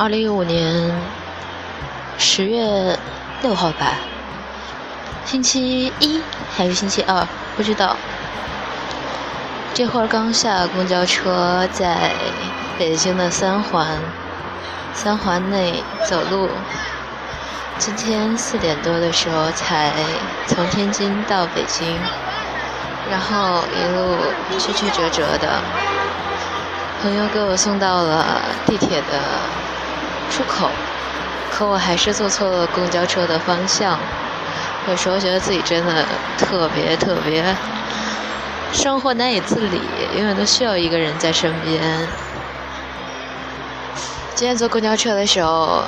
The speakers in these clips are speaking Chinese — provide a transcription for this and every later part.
二零一五年十月六号吧，星期一还是星期二，不知道。这会儿刚下公交车，在北京的三环，三环内走路。今天四点多的时候才从天津到北京，然后一路曲曲折折的，朋友给我送到了地铁的出口，可我还是坐错了公交车的方向。有时候觉得自己真的特别特别。生活难以自理，永远都需要一个人在身边。今天坐公交车的时候，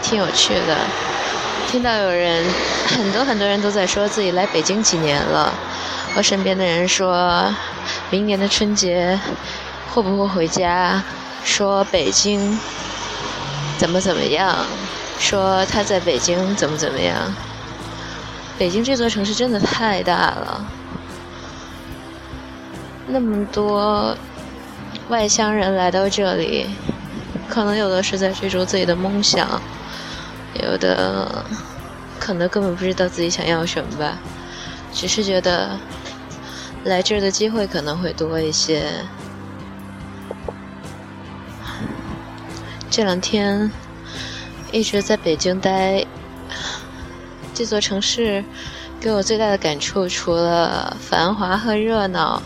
挺有趣的，听到有人，很多很多人都在说自己来北京几年了。我身边的人说，明年的春节会不会回家？说北京怎么怎么样？说他在北京怎么怎么样？北京这座城市真的太大了。那么多外乡人来到这里，可能有的是在追逐自己的梦想，有的可能根本不知道自己想要什么吧，只是觉得来这儿的机会可能会多一些。这两天一直在北京待，这座城市给我最大的感触，除了繁华和热闹。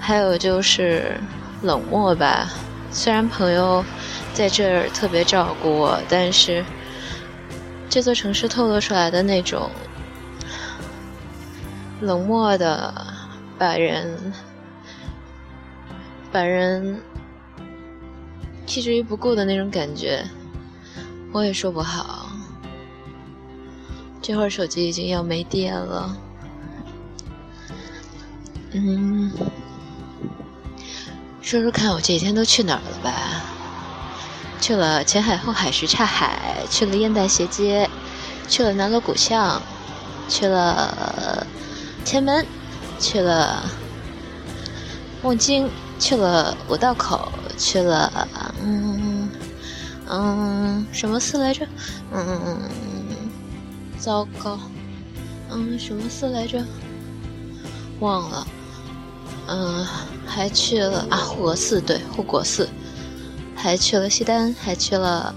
还有就是冷漠吧，虽然朋友在这儿特别照顾我，但是这座城市透露出来的那种冷漠的，把人把人弃之于不顾的那种感觉，我也说不好。这会儿手机已经要没电了，嗯。说说看，我这几天都去哪儿了吧？去了前海后海什刹海，去了燕代斜街，去了南锣鼓巷，去了前门，去了望京，去了五道口，去了嗯嗯什么寺来着？嗯，糟糕，嗯什么寺来着？忘了。嗯，还去了啊护国寺，对护国寺，还去了西单，还去了，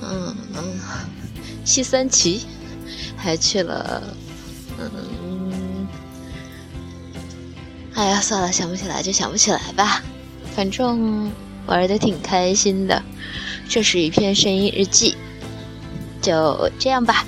嗯嗯，西三旗，还去了，嗯，哎呀，算了，想不起来就想不起来吧，反正玩的挺开心的，这是一篇声音日记，就这样吧。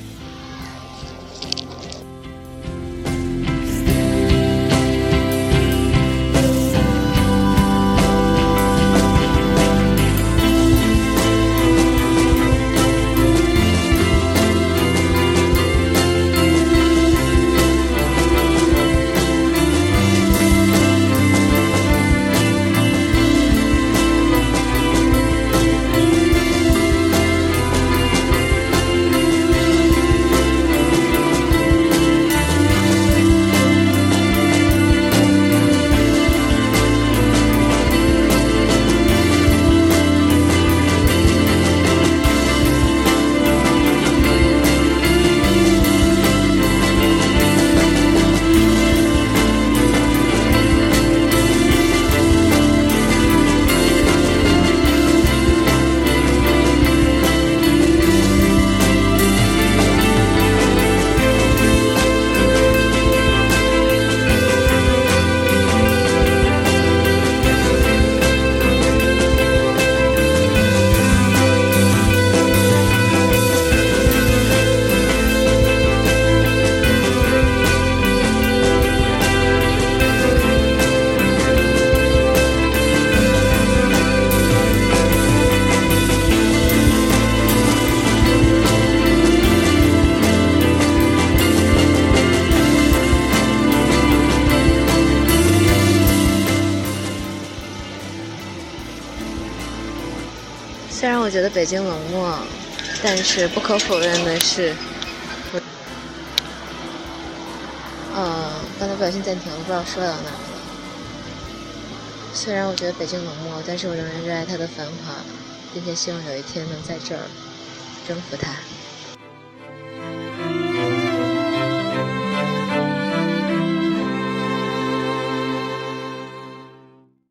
虽然我觉得北京冷漠，但是不可否认的是，我，呃，刚才不小心暂停了，不知道说到哪了。虽然我觉得北京冷漠，但是我仍然热爱它的繁华。并且希望有一天能在这儿征服它。